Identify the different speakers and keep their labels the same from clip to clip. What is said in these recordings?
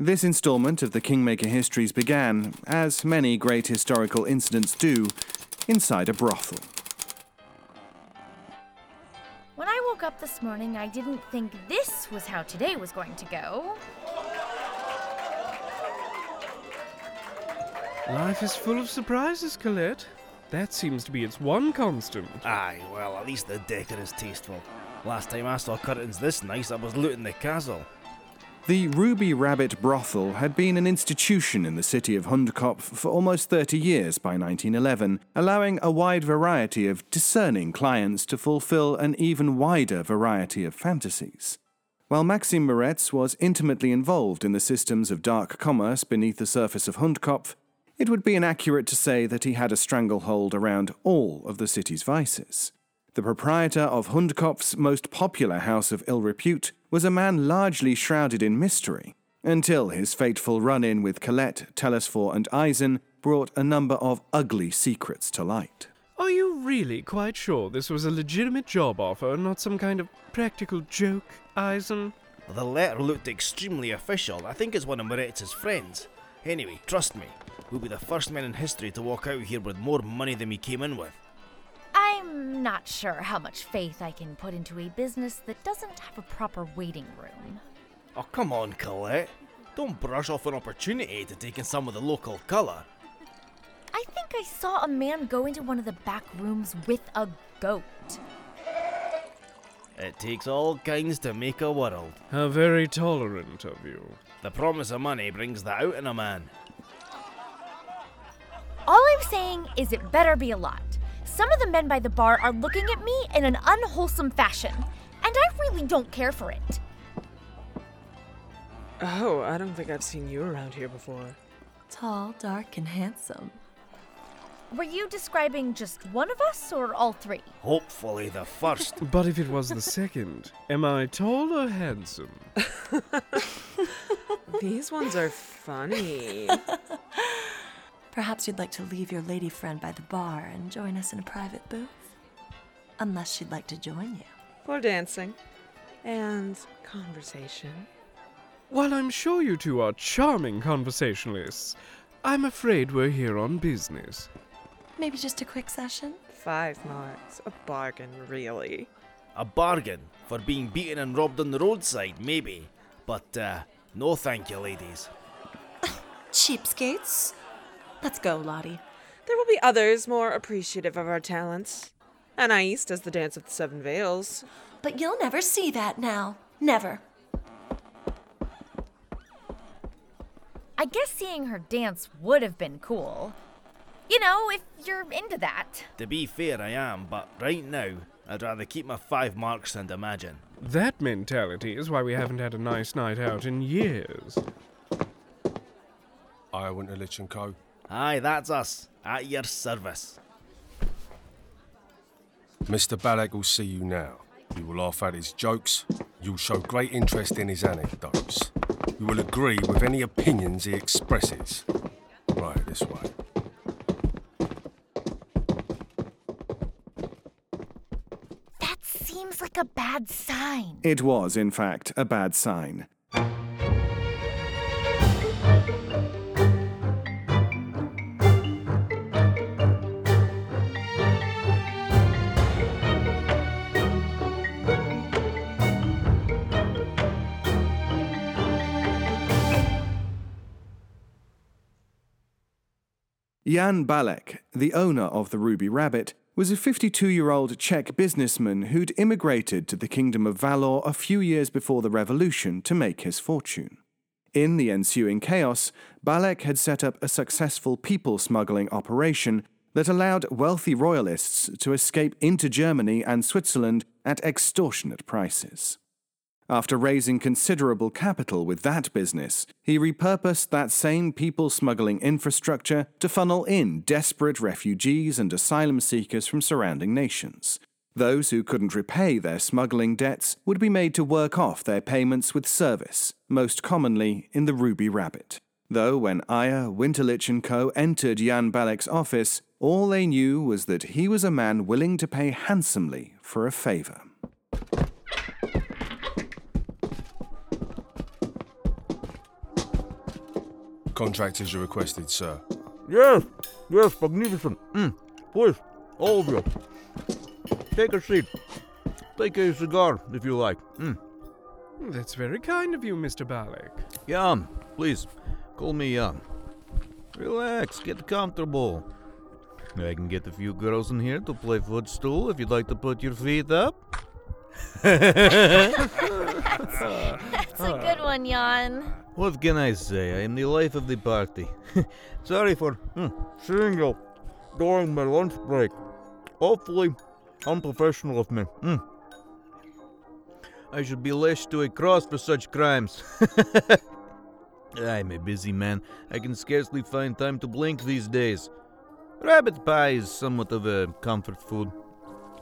Speaker 1: This installment of the Kingmaker Histories began, as many great historical incidents do, inside a brothel.
Speaker 2: When I woke up this morning, I didn't think this was how today was going to go.
Speaker 3: Life is full of surprises, Colette. That seems to be its one constant.
Speaker 4: Aye, well, at least the decor is tasteful. Last time I saw curtains this nice, I was looting the castle.
Speaker 1: The Ruby Rabbit brothel had been an institution in the city of Hundkopf for almost 30 years by 1911, allowing a wide variety of discerning clients to fulfill an even wider variety of fantasies. While Maxim Moretz was intimately involved in the systems of dark commerce beneath the surface of Hundkopf, it would be inaccurate to say that he had a stranglehold around all of the city's vices. The proprietor of Hundkopf's most popular house of ill repute was a man largely shrouded in mystery, until his fateful run in with Colette, Telesphore, and Eisen brought a number of ugly secrets to light.
Speaker 3: Are you really quite sure this was a legitimate job offer, not some kind of practical joke, Eisen?
Speaker 4: The letter looked extremely official. I think it's one of Moretz's friends. Anyway, trust me, we'll be the first men in history to walk out here with more money than we came in with.
Speaker 2: I'm not sure how much faith I can put into a business that doesn't have a proper waiting room.
Speaker 4: Oh, come on, Colette. Don't brush off an opportunity to take in some of the local colour.
Speaker 2: I think I saw a man go into one of the back rooms with a goat.
Speaker 4: It takes all kinds to make a world.
Speaker 3: How very tolerant of you.
Speaker 4: The promise of money brings that out in a man.
Speaker 2: All I'm saying is it better be a lot. Some of the men by the bar are looking at me in an unwholesome fashion, and I really don't care for it.
Speaker 5: Oh, I don't think I've seen you around here before.
Speaker 6: Tall, dark, and handsome.
Speaker 2: Were you describing just one of us or all three?
Speaker 4: Hopefully, the first.
Speaker 3: But if it was the second, am I tall or handsome?
Speaker 5: These ones are funny.
Speaker 6: Perhaps you'd like to leave your lady friend by the bar and join us in a private booth? Unless she'd like to join you.
Speaker 5: For dancing and conversation.
Speaker 3: While I'm sure you two are charming conversationalists, I'm afraid we're here on business.
Speaker 6: Maybe just a quick session?
Speaker 5: Five marks. A bargain, really.
Speaker 4: A bargain for being beaten and robbed on the roadside, maybe. But, uh, no thank you, ladies.
Speaker 6: Cheapskates. Let's go, Lottie.
Speaker 5: There will be others more appreciative of our talents. Anais does the dance of the seven veils.
Speaker 6: But you'll never see that now. Never.
Speaker 2: I guess seeing her dance would have been cool. You know, if you're into that.
Speaker 4: To be fair, I am, but right now, I'd rather keep my five marks and imagine.
Speaker 3: That mentality is why we haven't had a nice night out in years.
Speaker 7: I went to Lich and Co.
Speaker 4: Aye, that's us. At your service.
Speaker 7: Mr. Balek will see you now. You will laugh at his jokes. You'll show great interest in his anecdotes. You will agree with any opinions he expresses. Right, this way.
Speaker 2: That seems like a bad sign.
Speaker 1: It was, in fact, a bad sign. Jan Balek, the owner of the Ruby Rabbit, was a 52 year old Czech businessman who'd immigrated to the Kingdom of Valor a few years before the revolution to make his fortune. In the ensuing chaos, Balek had set up a successful people smuggling operation that allowed wealthy royalists to escape into Germany and Switzerland at extortionate prices. After raising considerable capital with that business, he repurposed that same people smuggling infrastructure to funnel in desperate refugees and asylum seekers from surrounding nations. Those who couldn't repay their smuggling debts would be made to work off their payments with service, most commonly in the Ruby Rabbit. Though when Aya, Winterlich and Co. entered Jan Balek's office, all they knew was that he was a man willing to pay handsomely for a favor.
Speaker 7: Contract as you requested, sir.
Speaker 8: Yes, yes, magnificent. Mm. Please, all of you. Take a seat. Take a cigar if you like. Mm.
Speaker 3: That's very kind of you, Mr. Balek.
Speaker 8: Jan, please, call me Jan. Relax, get comfortable. I can get a few girls in here to play footstool if you'd like to put your feet up.
Speaker 2: That's a good one, Jan.
Speaker 8: What can I say? I am the life of the party. Sorry for hmm, you during my lunch break. Hopefully, unprofessional of me. Hmm. I should be lashed to a cross for such crimes. I'm a busy man. I can scarcely find time to blink these days. Rabbit pie is somewhat of a comfort food.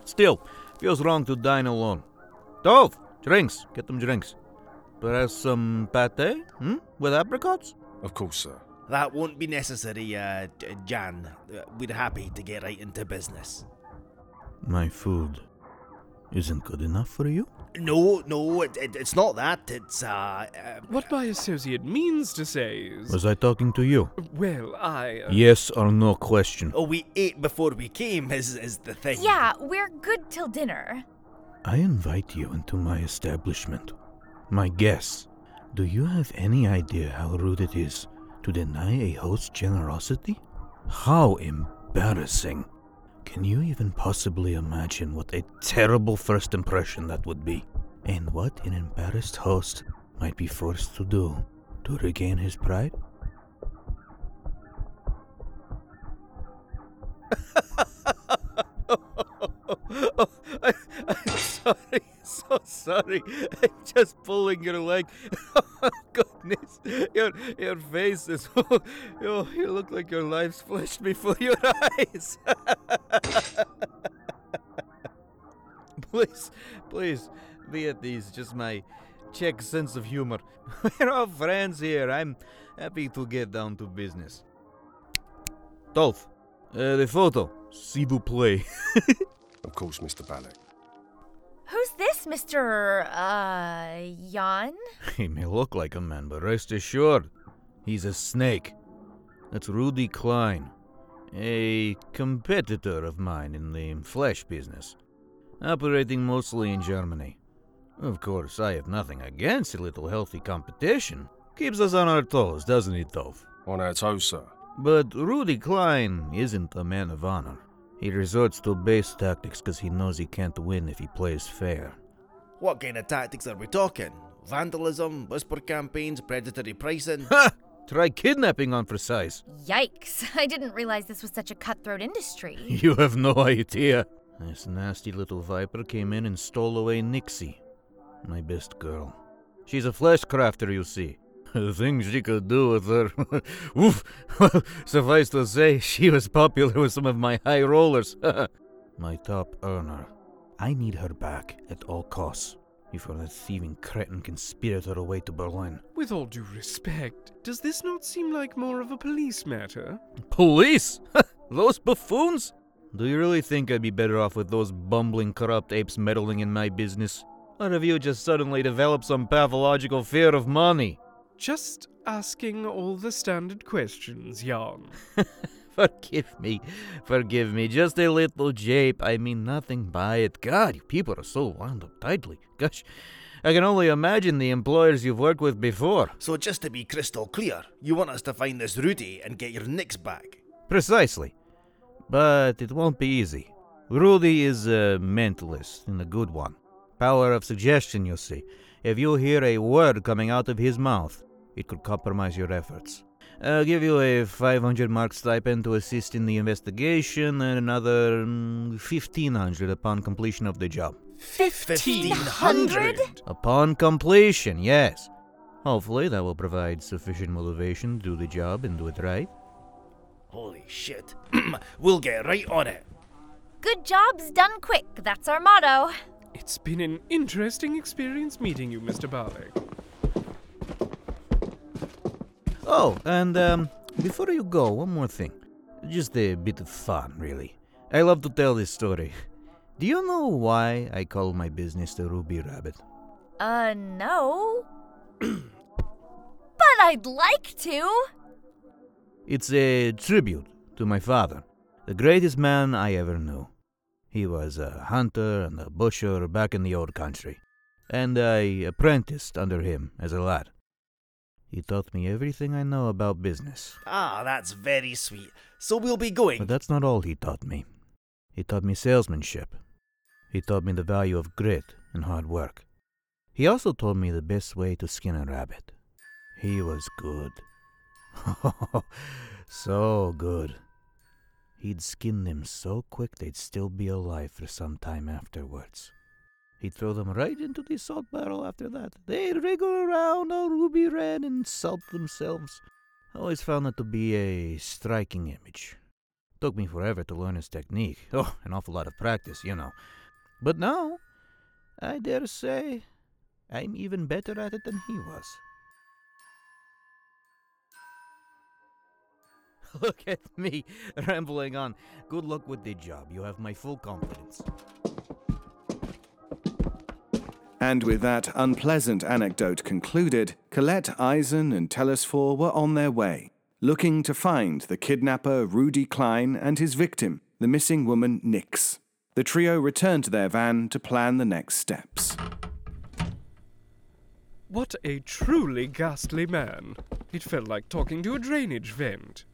Speaker 8: Still, feels wrong to dine alone. Dolph, drinks. Get them drinks. Perhaps some pate? Hmm? With apricots?
Speaker 7: Of course, sir.
Speaker 4: That won't be necessary, uh, Jan. Uh, we're happy to get right into business.
Speaker 8: My food isn't good enough for you?
Speaker 4: No, no, it, it, it's not that. It's, uh, uh,
Speaker 3: What my associate means to say is.
Speaker 8: Was I talking to you?
Speaker 3: Well, I. Uh,
Speaker 8: Yes or no question.
Speaker 4: oh, we ate before we came, is, is the thing.
Speaker 2: Yeah, we're good till dinner.
Speaker 8: I invite you into my establishment. My guess. Do you have any idea how rude it is to deny a host's generosity? How embarrassing. Can you even possibly imagine what a terrible first impression that would be? And what an embarrassed host might be forced to do to regain his pride? I, I'm sorry, so sorry. I'm just pulling your leg. Oh, goodness, your your face is. Oh, you look like your life's flashed before your eyes. please, please, be at ease. Just my Czech sense of humor. We're all friends here. I'm happy to get down to business. Dolph, uh, the photo. S'il vous plaît.
Speaker 7: Of course, Mr. Balek.
Speaker 2: Who's this, Mr. Uh, Jan?
Speaker 8: He may look like a man, but rest assured, he's a snake. That's Rudy Klein, a competitor of mine in the flesh business, operating mostly in Germany. Of course, I have nothing against a little healthy competition. Keeps us on our toes, doesn't it, Dolph?
Speaker 7: On our toes, sir.
Speaker 8: But Rudy Klein isn't a man of honor. He resorts to base tactics because he knows he can't win if he plays fair.
Speaker 4: What kind of tactics are we talking? Vandalism, whisper campaigns, predatory pricing?
Speaker 8: Ha! Try kidnapping on for size.
Speaker 2: Yikes. I didn't realize this was such a cutthroat industry.
Speaker 8: You have no idea. This nasty little viper came in and stole away Nixe, my best girl. She's a flesh crafter, you see. The things she could do with her. Oof! Suffice to say, she was popular with some of my high rollers. my top earner. I need her back at all costs before that thieving cretin can spirit her away to Berlin.
Speaker 3: With all due respect, does this not seem like more of a police matter?
Speaker 8: Police? those buffoons? Do you really think I'd be better off with those bumbling, corrupt apes meddling in my business? Or have you just suddenly developed some pathological fear of money?
Speaker 3: Just asking all the standard questions, Jan.
Speaker 8: Forgive me, forgive me, just a little jape. I mean nothing by it. God, you people are so wound up tightly. Gosh, I can only imagine the employers you've worked with before.
Speaker 4: so, just to be crystal clear, you want us to find this Rudy and get your nicks back?
Speaker 8: Precisely. But it won't be easy. Rudy is a mentalist and a good one. Power of suggestion, you see. If you hear a word coming out of his mouth, it could compromise your efforts. I'll give you a 500 mark stipend to assist in the investigation and another mm, 1500 upon completion of the job.
Speaker 2: 1500?
Speaker 8: Upon completion, yes. Hopefully, that will provide sufficient motivation to do the job and do it right.
Speaker 4: Holy shit. we'll get right on it.
Speaker 2: Good jobs done quick. That's our motto.
Speaker 3: It's been an interesting experience meeting you, Mr. Balek.
Speaker 8: Oh, and um, before you go, one more thing. Just a bit of fun, really. I love to tell this story. Do you know why I call my business the Ruby Rabbit?
Speaker 2: Uh, no. but I'd like to.
Speaker 8: It's a tribute to my father, the greatest man I ever knew. He was a hunter and a busher back in the old country, and I apprenticed under him as a lad. He taught me everything I know about business.
Speaker 4: Ah, that's very sweet. So we'll be going.
Speaker 8: But that's not all he taught me. He taught me salesmanship. He taught me the value of grit and hard work. He also told me the best way to skin a rabbit. He was good. so good. He'd skin them so quick they'd still be alive for some time afterwards. He'd throw them right into the salt barrel after that. They'd wriggle around all ruby red and salt themselves. I always found that to be a striking image. Took me forever to learn his technique. Oh, an awful lot of practice, you know. But now, I dare say, I'm even better at it than he was. Look at me, rambling on. Good luck with the job. You have my full confidence.
Speaker 1: And with that unpleasant anecdote concluded, Colette, Eisen, and Telesphore were on their way, looking to find the kidnapper Rudy Klein and his victim, the missing woman Nix. The trio returned to their van to plan the next steps.
Speaker 3: What a truly ghastly man. It felt like talking to a drainage vent.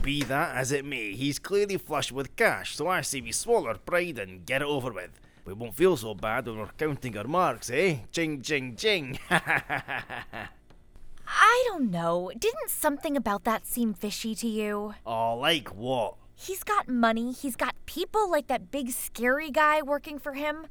Speaker 4: Be that as it may, he's clearly flush with cash, so I say we swallow our pride and get it over with. We won't feel so bad when we're counting our marks, eh? Jing, jing, jing.
Speaker 2: I don't know. Didn't something about that seem fishy to you?
Speaker 4: oh, like what?
Speaker 2: He's got money, he's got people like that big scary guy working for him.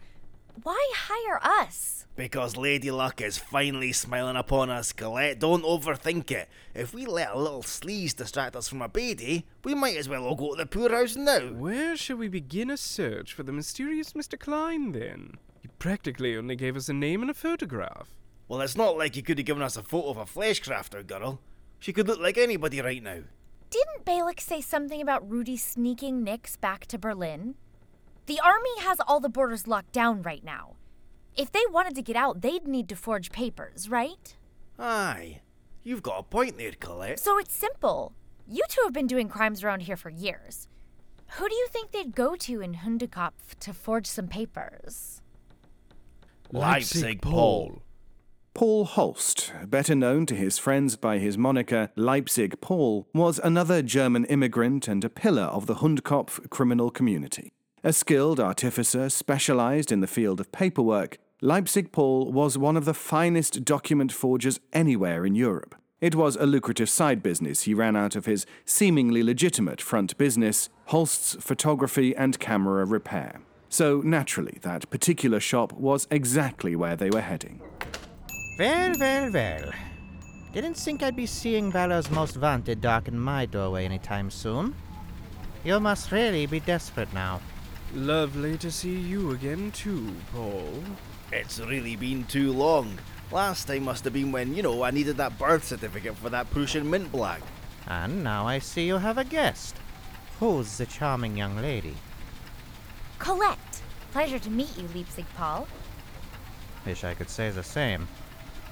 Speaker 2: Why hire us?
Speaker 4: Because Lady Luck is finally smiling upon us, Colette. Don't overthink it. If we let a little sleaze distract us from a baby, we might as well all go to the poorhouse now.
Speaker 3: Where shall we begin a search for the mysterious Mr. Klein, then? He practically only gave us a name and a photograph.
Speaker 4: Well, it's not like he could have given us a photo of a flesh crafter girl. She could look like anybody right now.
Speaker 2: Didn't Balek say something about Rudy sneaking Nix back to Berlin? The army has all the borders locked down right now. If they wanted to get out, they'd need to forge papers, right?
Speaker 4: Aye. You've got a point there, Colette.
Speaker 2: So it's simple. You two have been doing crimes around here for years. Who do you think they'd go to in Hundekopf to forge some papers?
Speaker 4: Leipzig Paul.
Speaker 1: Paul Holst, better known to his friends by his moniker Leipzig Paul, was another German immigrant and a pillar of the Hundkopf criminal community. A skilled artificer specialized in the field of paperwork, Leipzig Paul was one of the finest document forgers anywhere in Europe. It was a lucrative side business he ran out of his seemingly legitimate front business, Holst's photography and camera repair. So, naturally, that particular shop was exactly where they were heading.
Speaker 9: Well, well, well. Didn't think I'd be seeing Valor's most wanted darken my doorway anytime soon. You must really be desperate now.
Speaker 3: Lovely to see you again, too, Paul.
Speaker 4: It's really been too long. Last time must have been when, you know, I needed that birth certificate for that Prussian mint blag.
Speaker 9: And now I see you have a guest. Who's the charming young lady?
Speaker 2: Colette. Pleasure to meet you, Leipzig Paul.
Speaker 9: Wish I could say the same.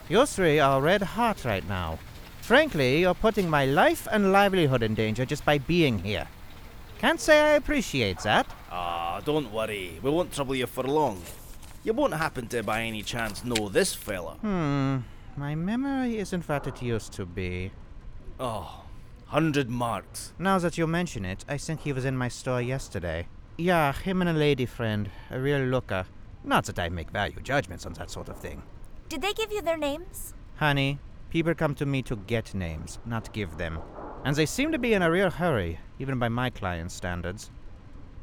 Speaker 9: You three are red hot right now. Frankly, you're putting my life and livelihood in danger just by being here. Can't say I appreciate that.
Speaker 4: Ah, don't worry. We won't trouble you for long. You won't happen to, by any chance, know this fella.
Speaker 9: Hmm, my memory isn't what it used to be.
Speaker 4: Oh, hundred marks.
Speaker 9: Now that you mention it, I think he was in my store yesterday. Yeah, him and a lady friend, a real looker. Not that I make value judgments on that sort of thing.
Speaker 2: Did they give you their names?
Speaker 9: Honey, people come to me to get names, not give them. And they seem to be in a real hurry, even by my client's standards.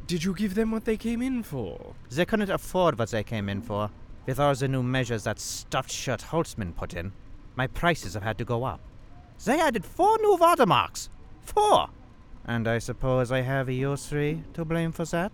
Speaker 3: Did you give them what they came in for?
Speaker 9: They couldn't afford what they came in for. With all the new measures that stuffed shirt Holtzman put in, my prices have had to go up. They added four new watermarks. Four! And I suppose I have you three to blame for that?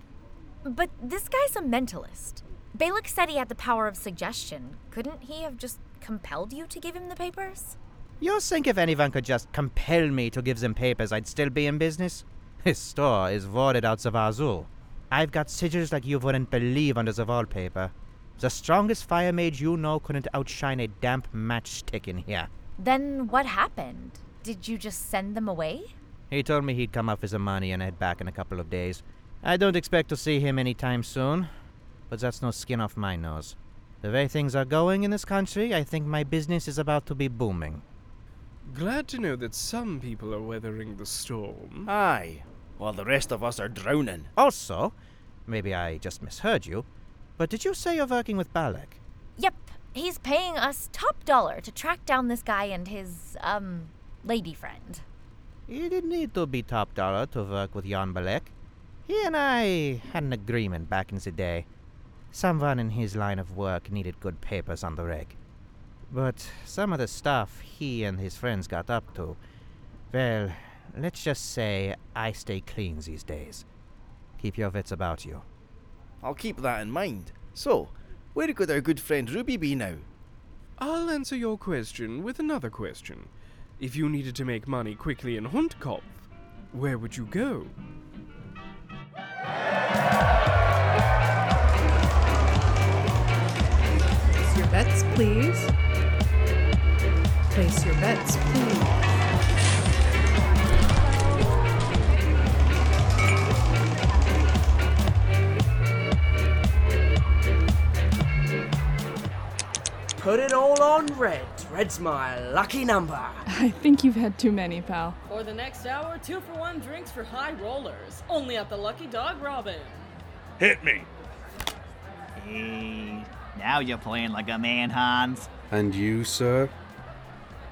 Speaker 2: But this guy's a mentalist. Balek said he had the power of suggestion. Couldn't he have just compelled you to give him the papers?
Speaker 9: You think if anyone could just compel me to give them papers, I'd still be in business? His store is warded out of Azul. I've got sigils like you wouldn't believe under the wallpaper. The strongest fire mage you know couldn't outshine a damp matchstick in here.
Speaker 2: Then what happened? Did you just send them away?
Speaker 9: He told me he'd come up for some money and head back in a couple of days. I don't expect to see him anytime soon, but that's no skin off my nose. The way things are going in this country, I think my business is about to be booming.
Speaker 3: Glad to know that some people are weathering the storm.
Speaker 4: Aye, while the rest of us are drowning.
Speaker 9: Also, maybe I just misheard you, but did you say you're working with Balek?
Speaker 2: Yep, he's paying us top dollar to track down this guy and his, um, lady friend.
Speaker 9: You didn't need to be top dollar to work with Jan Balek. He and I had an agreement back in the day. Someone in his line of work needed good papers on the reg. But some of the stuff he and his friends got up to, well, let's just say I stay clean these days. Keep your wits about you.
Speaker 4: I'll keep that in mind. So, where could our good friend Rudy be now?
Speaker 3: I'll answer your question with another question. If you needed to make money quickly in Hundkopf, where would you go?
Speaker 10: Your bets, please. Place your bets, please.
Speaker 11: Put it all on red. Red's my lucky number.
Speaker 10: I think you've had too many, pal.
Speaker 12: For the next hour, two for one drinks for high rollers. Only at the Lucky Dog Robin.
Speaker 13: Hit me.
Speaker 14: Hey, now you're playing like a man, Hans.
Speaker 15: And you, sir?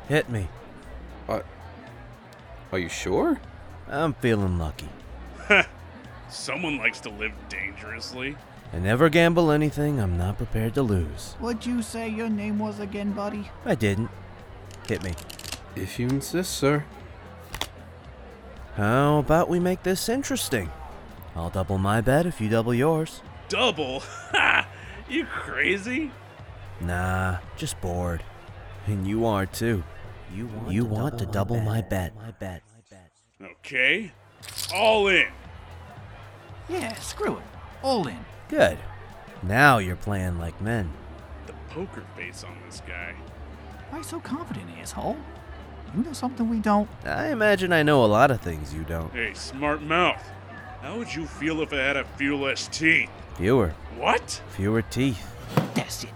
Speaker 16: Hit me.
Speaker 15: Uh, are you sure?
Speaker 16: I'm feeling lucky.
Speaker 13: Someone likes to live dangerously.
Speaker 16: I never gamble anything I'm not prepared to lose.
Speaker 14: What'd you say your name was again, buddy?
Speaker 16: I didn't. Hit me.
Speaker 15: If you insist, sir.
Speaker 16: How about we make this interesting? I'll double my bet if you double yours.
Speaker 13: Double? Ha! you crazy?
Speaker 16: Nah, just bored. And you are too. You want, you to, want double to double my bet. My bet.
Speaker 13: Okay. All in.
Speaker 14: Yeah, screw it. All in.
Speaker 16: Good. Now you're playing like men.
Speaker 13: The poker face on this guy.
Speaker 14: Why so confident, asshole? You know something we don't?
Speaker 16: I imagine I know a lot of things you don't.
Speaker 13: Hey, smart mouth. How would you feel if I had a few less teeth?
Speaker 16: Fewer.
Speaker 13: What?
Speaker 16: Fewer teeth.
Speaker 14: That's it.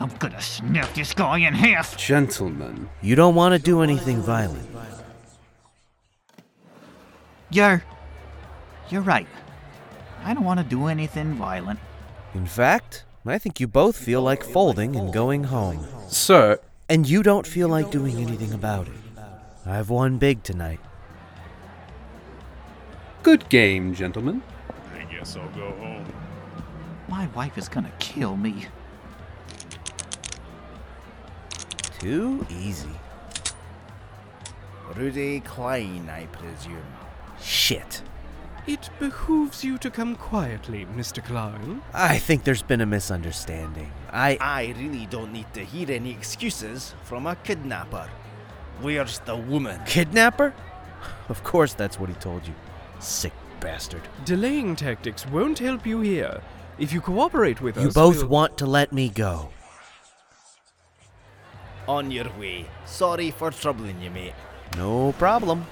Speaker 14: I'm gonna snap this guy in half.
Speaker 15: Gentlemen.
Speaker 16: You don't want to do anything violent.
Speaker 14: You're. You're right. I don't want to do anything violent.
Speaker 16: In fact, I think you both feel like folding and going home.
Speaker 15: Sir.
Speaker 16: And you don't feel like doing anything about it. I've won big tonight.
Speaker 15: Good game, gentlemen.
Speaker 13: I guess I'll go home.
Speaker 14: My wife is gonna kill me.
Speaker 16: Too easy.
Speaker 4: Rudy Klein, I presume.
Speaker 16: Shit.
Speaker 3: It behooves you to come quietly, Mr. Klein.
Speaker 16: I think there's been a misunderstanding. I.
Speaker 4: I really don't need to hear any excuses from a kidnapper. Where's the woman?
Speaker 16: Kidnapper? Of course that's what he told you. Sick bastard.
Speaker 3: Delaying tactics won't help you here. If you cooperate with
Speaker 16: You
Speaker 3: us, You
Speaker 16: both
Speaker 3: we'll-
Speaker 16: want to let me go.
Speaker 4: On your way. Sorry for troubling you, mate.
Speaker 16: No problem.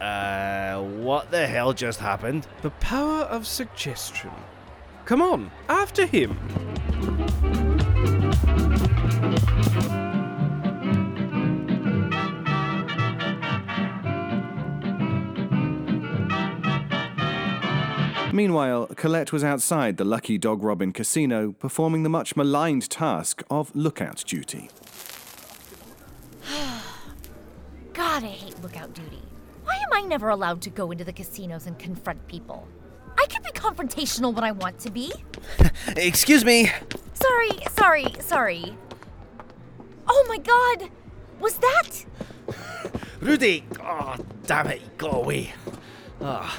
Speaker 4: Uh, what the hell just happened?
Speaker 3: The power of suggestion. Come on, after him.
Speaker 1: Meanwhile, Colette was outside the Lucky Dog Robin casino performing the much maligned task of lookout duty.
Speaker 2: God, I hate lookout duty. Why am I never allowed to go into the casinos and confront people? I can be confrontational when I want to be.
Speaker 16: Excuse me.
Speaker 2: Sorry, sorry, sorry. Oh my god! Was that?
Speaker 4: Rudy! Oh, damn it, go away. Ah.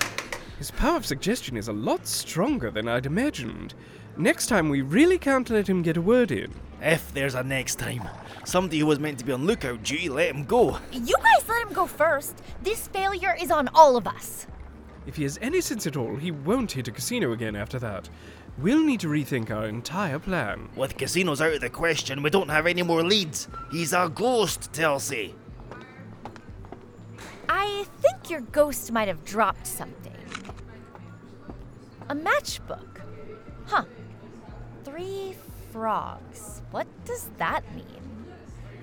Speaker 3: His power of suggestion is a lot stronger than I'd imagined. Next time, we really can't let him get a word in.
Speaker 4: If there's a next time, somebody who was meant to be on lookout duty let him go.
Speaker 2: You guys let him go first. This failure is on all of us.
Speaker 3: If he has any sense at all, he won't hit a casino again after that. We'll need to rethink our entire plan.
Speaker 4: With casinos out of the question, we don't have any more leads. He's a ghost, Telsey.
Speaker 2: I think your ghost might have dropped something. A matchbook. Huh. Three frogs. What does that mean?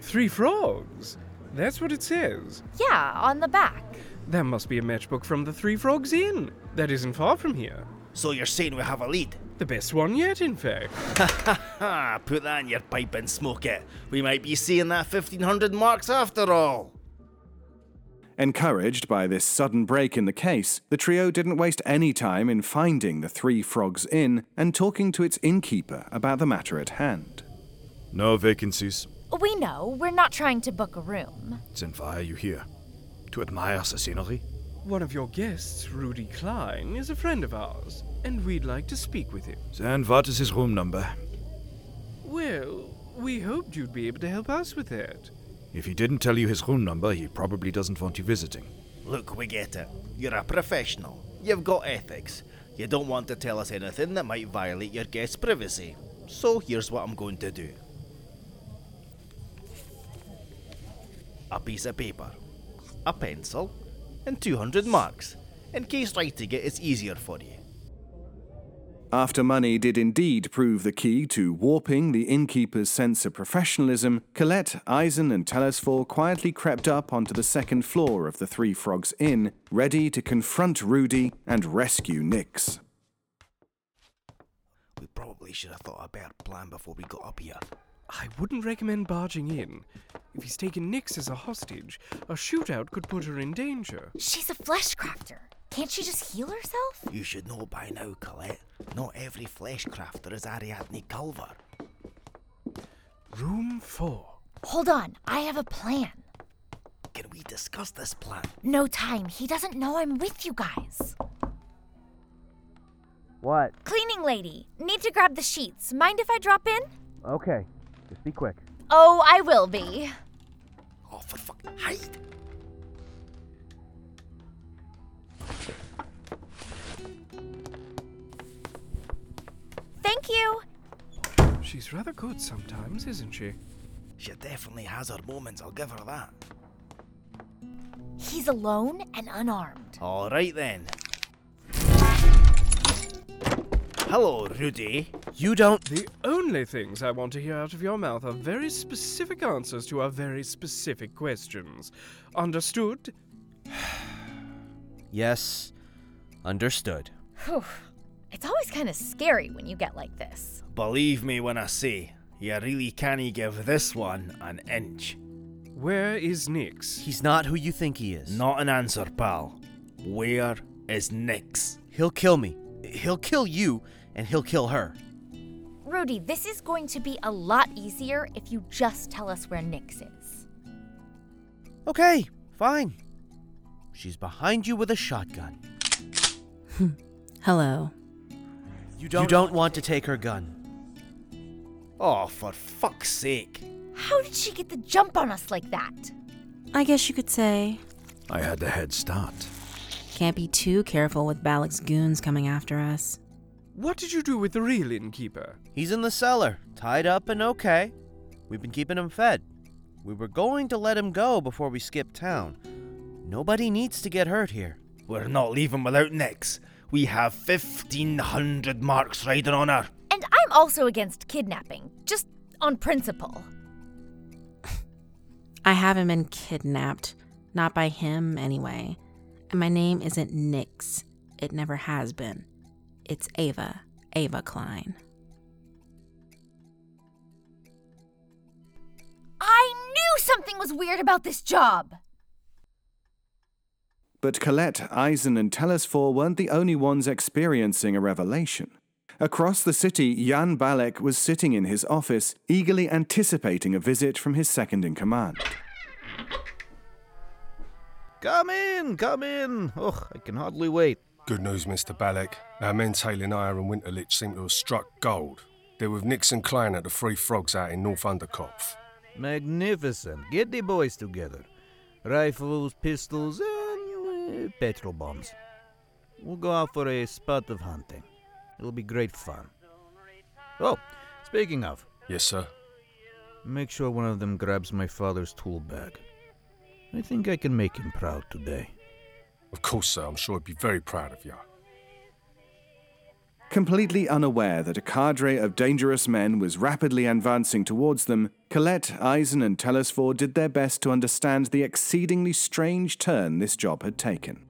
Speaker 3: Three frogs? That's what it says.
Speaker 2: Yeah, on the back.
Speaker 3: That must be a matchbook from the Three Frogs Inn. That isn't far from here.
Speaker 4: So you're saying we have a lead?
Speaker 3: The best one yet, in fact.
Speaker 4: Ha! Put that in your pipe and smoke it. We might be seeing that 1500 marks after all.
Speaker 1: Encouraged by this sudden break in the case, the trio didn't waste any time in finding the Three Frogs Inn and talking to its innkeeper about the matter at hand.
Speaker 17: No vacancies.
Speaker 2: We know, we're not trying to book a room.
Speaker 17: Then why are you here? To admire the scenery?
Speaker 3: One of your guests, Rudy Klein, is a friend of ours, and we'd like to speak with him.
Speaker 17: Then what is his room number?
Speaker 3: Well, we hoped you'd be able to help us with that.
Speaker 17: If he didn't tell you his room number, he probably doesn't want you visiting.
Speaker 4: Look, we get it. You're a professional. You've got ethics. You don't want to tell us anything that might violate your guest's privacy. So here's what I'm going to do a piece of paper, a pencil, and 200 marks, in case writing it is easier for you.
Speaker 1: After money did indeed prove the key to warping the innkeeper's sense of professionalism, Colette, Eisen, and Telesphore quietly crept up onto the second floor of the Three Frogs Inn, ready to confront Rudy and rescue Nix.
Speaker 4: We probably should have thought a better plan before we got up here.
Speaker 3: I wouldn't recommend barging in. If he's taken Nix as a hostage, a shootout could put her in danger.
Speaker 2: She's a flesh crafter. Can't she just heal herself?
Speaker 4: You should know by now, Colette. Not every flesh crafter is Ariadne Culver.
Speaker 3: Room 4.
Speaker 2: Hold on, I have a plan.
Speaker 4: Can we discuss this plan?
Speaker 2: No time. He doesn't know I'm with you guys.
Speaker 9: What?
Speaker 2: Cleaning lady, need to grab the sheets. Mind if I drop in?
Speaker 9: Okay, just be quick.
Speaker 2: Oh, I will be.
Speaker 4: Oh, for fuck, hide!
Speaker 2: Thank you.
Speaker 3: She's rather good sometimes, isn't she?
Speaker 4: She definitely has her moments, I'll give her that.
Speaker 2: He's alone and unarmed.
Speaker 4: Alright then. Hello, Rudy.
Speaker 16: You don't.
Speaker 3: The only things I want to hear out of your mouth are very specific answers to our very specific questions. Understood?
Speaker 16: Yes, understood.
Speaker 2: Whew. It's always kind of scary when you get like this.
Speaker 4: Believe me when I say, you really can't give this one an inch.
Speaker 3: Where is Nix?
Speaker 16: He's not who you think he is.
Speaker 4: Not an answer, pal. Where is Nix?
Speaker 16: He'll kill me. He'll kill you, and he'll kill her.
Speaker 2: Rudy, this is going to be a lot easier if you just tell us where Nix is.
Speaker 16: Okay, fine. She's behind you with a shotgun.
Speaker 18: Hello.
Speaker 16: You don't, you don't want to take her gun.
Speaker 4: Oh, for fuck's sake.
Speaker 2: How did she get the jump on us like that?
Speaker 18: I guess you could say.
Speaker 17: I had the head start.
Speaker 18: Can't be too careful with Balek's goons coming after us.
Speaker 3: What did you do with the real innkeeper?
Speaker 16: He's in the cellar, tied up and okay. We've been keeping him fed. We were going to let him go before we skipped town. Nobody needs to get hurt here.
Speaker 4: We're not leaving without Nix. We have 1500 marks riding on her.
Speaker 2: And I'm also against kidnapping, just on principle.
Speaker 18: I haven't been kidnapped. Not by him, anyway. And my name isn't Nix. It never has been. It's Ava. Ava Klein.
Speaker 2: I knew something was weird about this job!
Speaker 1: But Colette, Eisen, and Telesphore weren't the only ones experiencing a revelation. Across the city, Jan Balek was sitting in his office, eagerly anticipating a visit from his second in command.
Speaker 8: Come in, come in. Ugh, I can hardly wait.
Speaker 7: Good news, Mr. Balek. Our men Tailing Ire and Winterlich seem to have struck gold. They're with Nixon Klein at the Three Frogs out in North Hundkopf.
Speaker 8: Magnificent. Get the boys together. Rifles, pistols, and uh, petrol bombs. We'll go out for a spot of hunting. It'll be great fun. Oh, speaking of,
Speaker 7: Yes, sir.
Speaker 8: make sure one of them grabs my father's tool bag. I think I can make him proud today.
Speaker 7: Of course, sir. I'm sure he'd be very proud of you.
Speaker 1: Completely unaware that a cadre of dangerous men was rapidly advancing towards them, Colette, Eisen, and Telesphore did their best to understand the exceedingly strange turn this job had taken.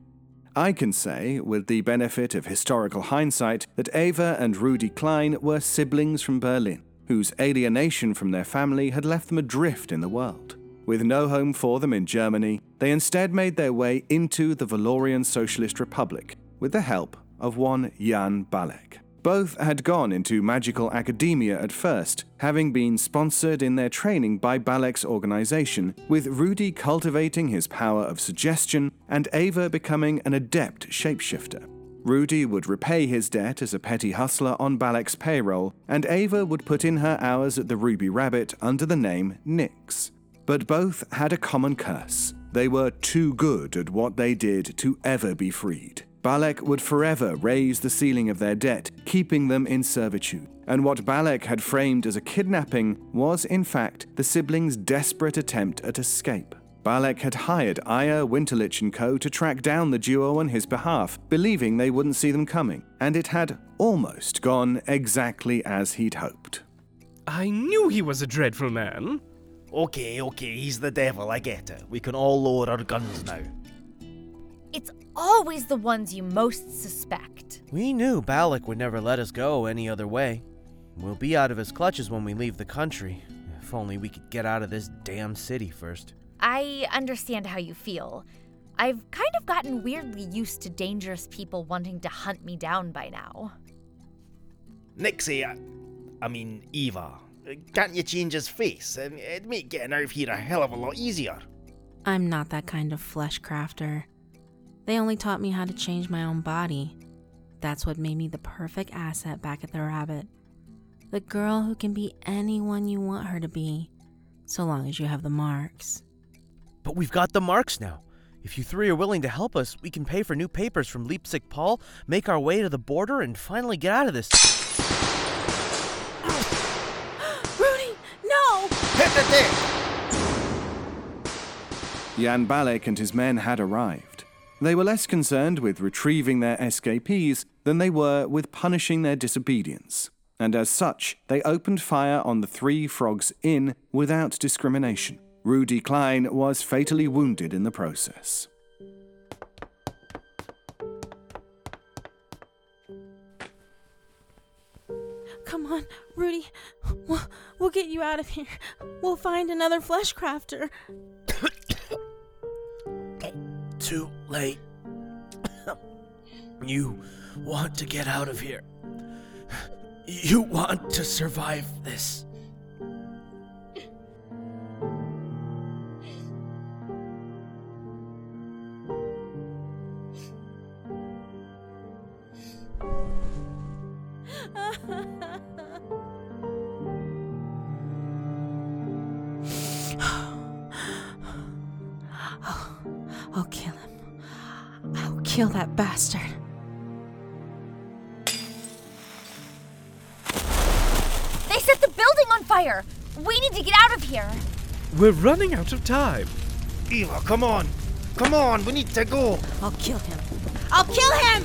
Speaker 1: I can say, with the benefit of historical hindsight, that Ava and Rudy Klein were siblings from Berlin, whose alienation from their family had left them adrift in the world. With no home for them in Germany, they instead made their way into the Valorian Socialist Republic with the help of one Jan Balek. Both had gone into magical academia at first, having been sponsored in their training by Balek's organization, with Rudy cultivating his power of suggestion and Ava becoming an adept shapeshifter. Rudy would repay his debt as a petty hustler on Balek's payroll, and Ava would put in her hours at the Ruby Rabbit under the name Nix. But both had a common curse. They were too good at what they did to ever be freed. Balek would forever raise the ceiling of their debt, keeping them in servitude. And what Balek had framed as a kidnapping was, in fact, the siblings' desperate attempt at escape. Balek had hired Aya, Winterlich and Co. to track down the duo on his behalf, believing they wouldn't see them coming, and it had almost gone exactly as he'd hoped.
Speaker 3: I knew he was a dreadful man.
Speaker 4: Okay, okay, he's the devil, I get it. We can all lower our guns now.
Speaker 2: It's always the ones you most suspect.
Speaker 16: We knew Balek would never let us go any other way. We'll be out of his clutches when we leave the country. If only we could get out of this damn city first.
Speaker 2: I understand how you feel. I've kind of gotten weirdly used to dangerous people wanting to hunt me down by now.
Speaker 4: Nixe, I, I mean, Eva, can't you change his face? It'd make getting out of here a hell of a lot easier.
Speaker 18: I'm not that kind of flesh crafter. They only taught me how to change my own body. That's what made me the perfect asset back at the rabbit. The girl who can be anyone you want her to be, so long as you have the marks.
Speaker 16: But we've got the marks now. If you three are willing to help us, we can pay for new papers from Leipzig Paul, make our way to the border, and finally get out of this.
Speaker 18: Rudy, no!
Speaker 4: Hit the dick!
Speaker 1: Jan Balek and his men had arrived. They were less concerned with retrieving their escapees than they were with punishing their disobedience, and as such, they opened fire on the Three Frogs Inn without discrimination. Rudy Klein was fatally wounded in the process.
Speaker 18: Come on, Rudy. We'll, we'll get you out of here. We'll find another flesh crafter.
Speaker 16: Too late. you want to get out of here. You want to survive this.
Speaker 3: We're running out of time.
Speaker 4: Eva, come on! Come on, we need to go!
Speaker 18: I'll kill him. I'll kill him!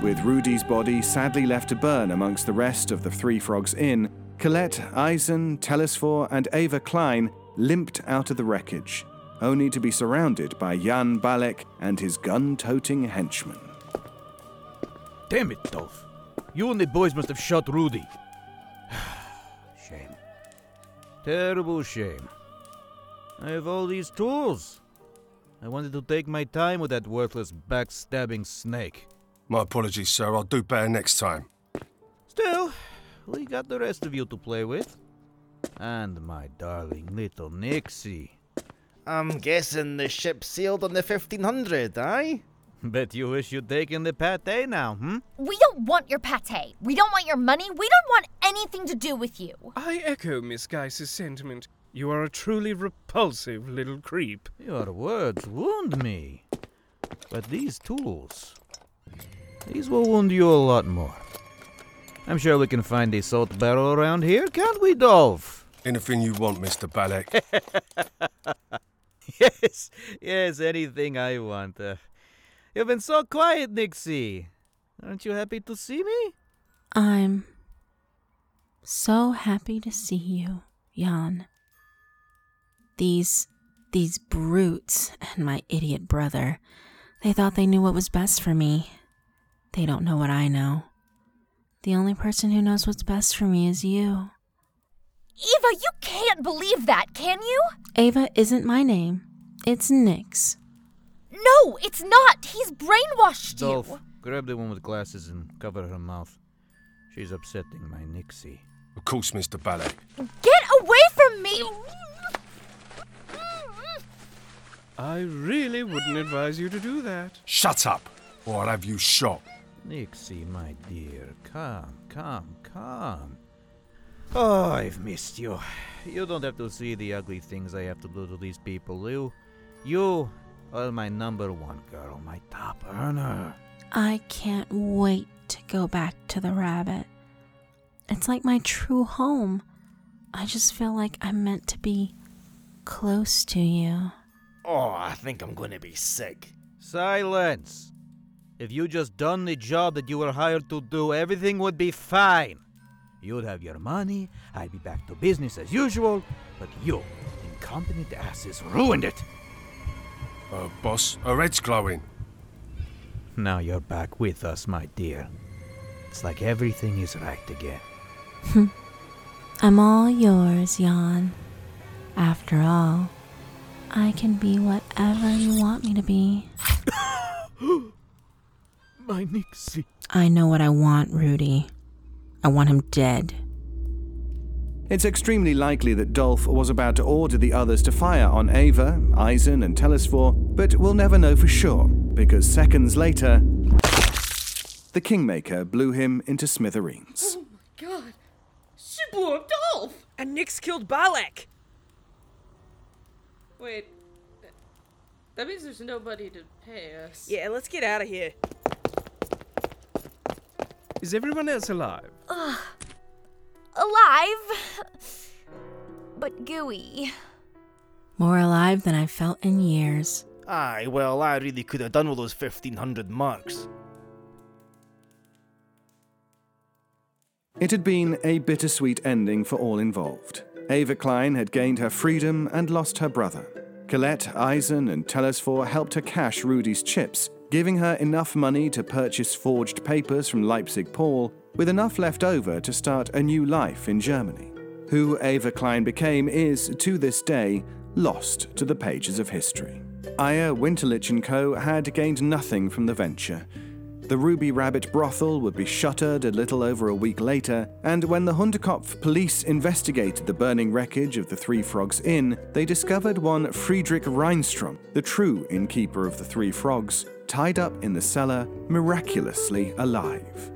Speaker 1: With Rudy's body sadly left to burn amongst the rest of the Three Frogs Inn, Colette, Eisen, Telesphore, and Ava Klein limped out of the wreckage, only to be surrounded by Jan Balek and his gun toting henchmen.
Speaker 8: Damn it, Dolph. You and the boys must have shot Rudy. shame. Terrible shame. I have all these tools. I wanted to take my time with that worthless backstabbing snake.
Speaker 7: My apologies, sir. I'll do better next time.
Speaker 8: Still, we got the rest of you to play with. And my darling little Nixe.
Speaker 4: I'm guessing the ship sailed on the 1500, aye?
Speaker 8: Bet you wish you'd taken the pate now, hmm?
Speaker 2: We don't want your pate. We don't want your money. We don't want anything to do with you.
Speaker 3: I echo Miss Geiss's sentiment. You are a truly repulsive little creep.
Speaker 8: Your words wound me. But these tools, these will wound you a lot more. I'm sure we can find a salt barrel around here, can't we, Dolph?
Speaker 7: Anything you want, Mr. Balek.
Speaker 8: yes, yes, anything I want. Uh, you've been so quiet, Nixie. Aren't you happy to see me?
Speaker 18: I'm so happy to see you, Jan. These these brutes and my idiot brother, they thought they knew what was best for me. They don't know what I know. The only person who knows what's best for me is you.
Speaker 2: Eva, you can't believe that, can you?
Speaker 18: Ava isn't my name. It's Nix.
Speaker 2: No, it's not. He's brainwashed
Speaker 8: Dolph,
Speaker 2: you.
Speaker 8: grab the one with glasses and cover her mouth. She's upsetting my Nixie.
Speaker 7: Of course, Mr. Balek.
Speaker 2: Get away from me!
Speaker 3: I really wouldn't advise you to do that.
Speaker 7: Shut up, or I'll have you shot.
Speaker 8: Nixie, my dear, calm, calm, calm. Oh, I've missed you. You don't have to see the ugly things I have to do to these people. You, you are my number one girl, my top earner.
Speaker 18: I can't wait to go back to the rabbit. It's like my true home. I just feel like I'm meant to be close to you.
Speaker 4: Oh, I think I'm gonna be sick.
Speaker 8: Silence! If you just done the job that you were hired to do, everything would be fine. You'd have your money, I'd be back to business as usual, but you, incompetent asses, ruined it.
Speaker 7: Uh, boss, her head's glowing.
Speaker 8: Now you're back with us, my dear. It's like everything is right again.
Speaker 18: I'm all yours, Jan. After all, I can be whatever you want me to be.
Speaker 8: my Nixie.
Speaker 18: I know what I want, Rudy. I want him dead.
Speaker 1: It's extremely likely that Dolph was about to order the others to fire on Ava, Eisen, and Telesphore, but we'll never know for sure, because seconds later, the Kingmaker blew him into smithereens.
Speaker 12: Oh my god. She blew up Dolph!
Speaker 5: And Nix killed Balek!
Speaker 12: Wait. That means there's nobody to pay us.
Speaker 5: Yeah, let's get out of here.
Speaker 3: Is everyone else alive?
Speaker 2: Ugh. Alive, but gooey.
Speaker 18: More alive than I've felt in years.
Speaker 4: Aye, well, I really could have done with those 1500 marks.
Speaker 1: It had been a bittersweet ending for all involved. Ava Klein had gained her freedom and lost her brother. Colette, Eisen, and Telesphore helped her cash Rudy's chips, giving her enough money to purchase forged papers from Leipzig Paul, with enough left over to start a new life in Germany. Who Ava Klein became is, to this day, lost to the pages of history. Aya Winterlich & Co. had gained nothing from the venture. The Ruby Rabbit brothel would be shuttered a little over a week later, and when the Hundkopf police investigated the burning wreckage of the Three Frogs Inn, they discovered one Friedrich Reinstrom, the true innkeeper of the Three Frogs, tied up in the cellar, miraculously alive.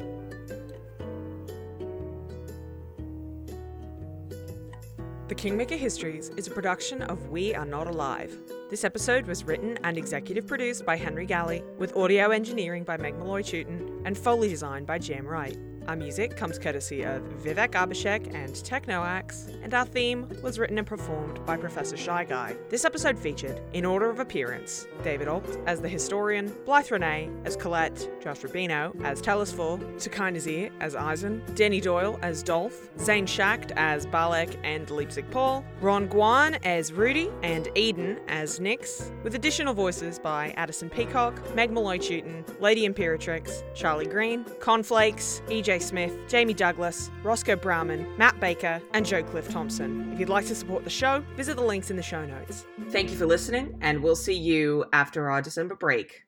Speaker 5: The Kingmaker Histories is a production of We Are Not Alive. This episode was written and executive produced by Henry Galley, with audio engineering by Meg Molloy Tuten and Foley design by Jam Wright. Our music comes courtesy of Vivek Abhishek and Technoax, and our theme was written and performed by Professor Shy Guy. This episode featured, in order of appearance, David Ault as the historian, Blythe Renay as Colette, Josh Rubino as Telesphore, Taqi Nazeer as Eisen, Danny Doyle as Dolph, Zane Schact as Balek and Leipzig Paul, Ron Guan as Rudy, and Eden as Nix, with additional voices by Addison Peacock, Meg Molloy Tuten, Lady Imperatrix, Charlie Green, ConnFlakes, EJ Smith, Jamie Douglas, Roscoe Braman, Matt Baker, and Joe Cliff Thompson. If you'd like to support the show, visit the links in the show notes. Thank you for listening, and we'll see you after our December break.